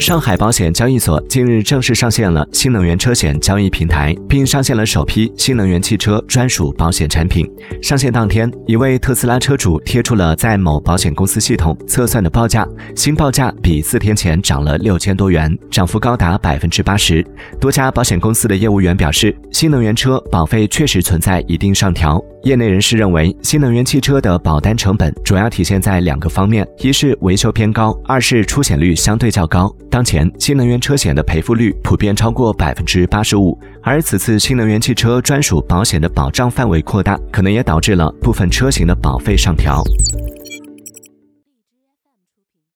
上海保险交易所近日正式上线了新能源车险交易平台，并上线了首批新能源汽车专属保险产品。上线当天，一位特斯拉车主贴出了在某保险公司系统测算的报价，新报价比四天前涨了六千多元，涨幅高达百分之八十。多家保险公司的业务员表示，新能源车保费确实存在一定上调。业内人士认为，新能源汽车的保单成本主要体现在两个方面：一是维修偏高，二是出险率相对较较高。当前，新能源车险的赔付率普遍超过百分之八十五，而此次新能源汽车专属保险的保障范围扩大，可能也导致了部分车型的保费上调。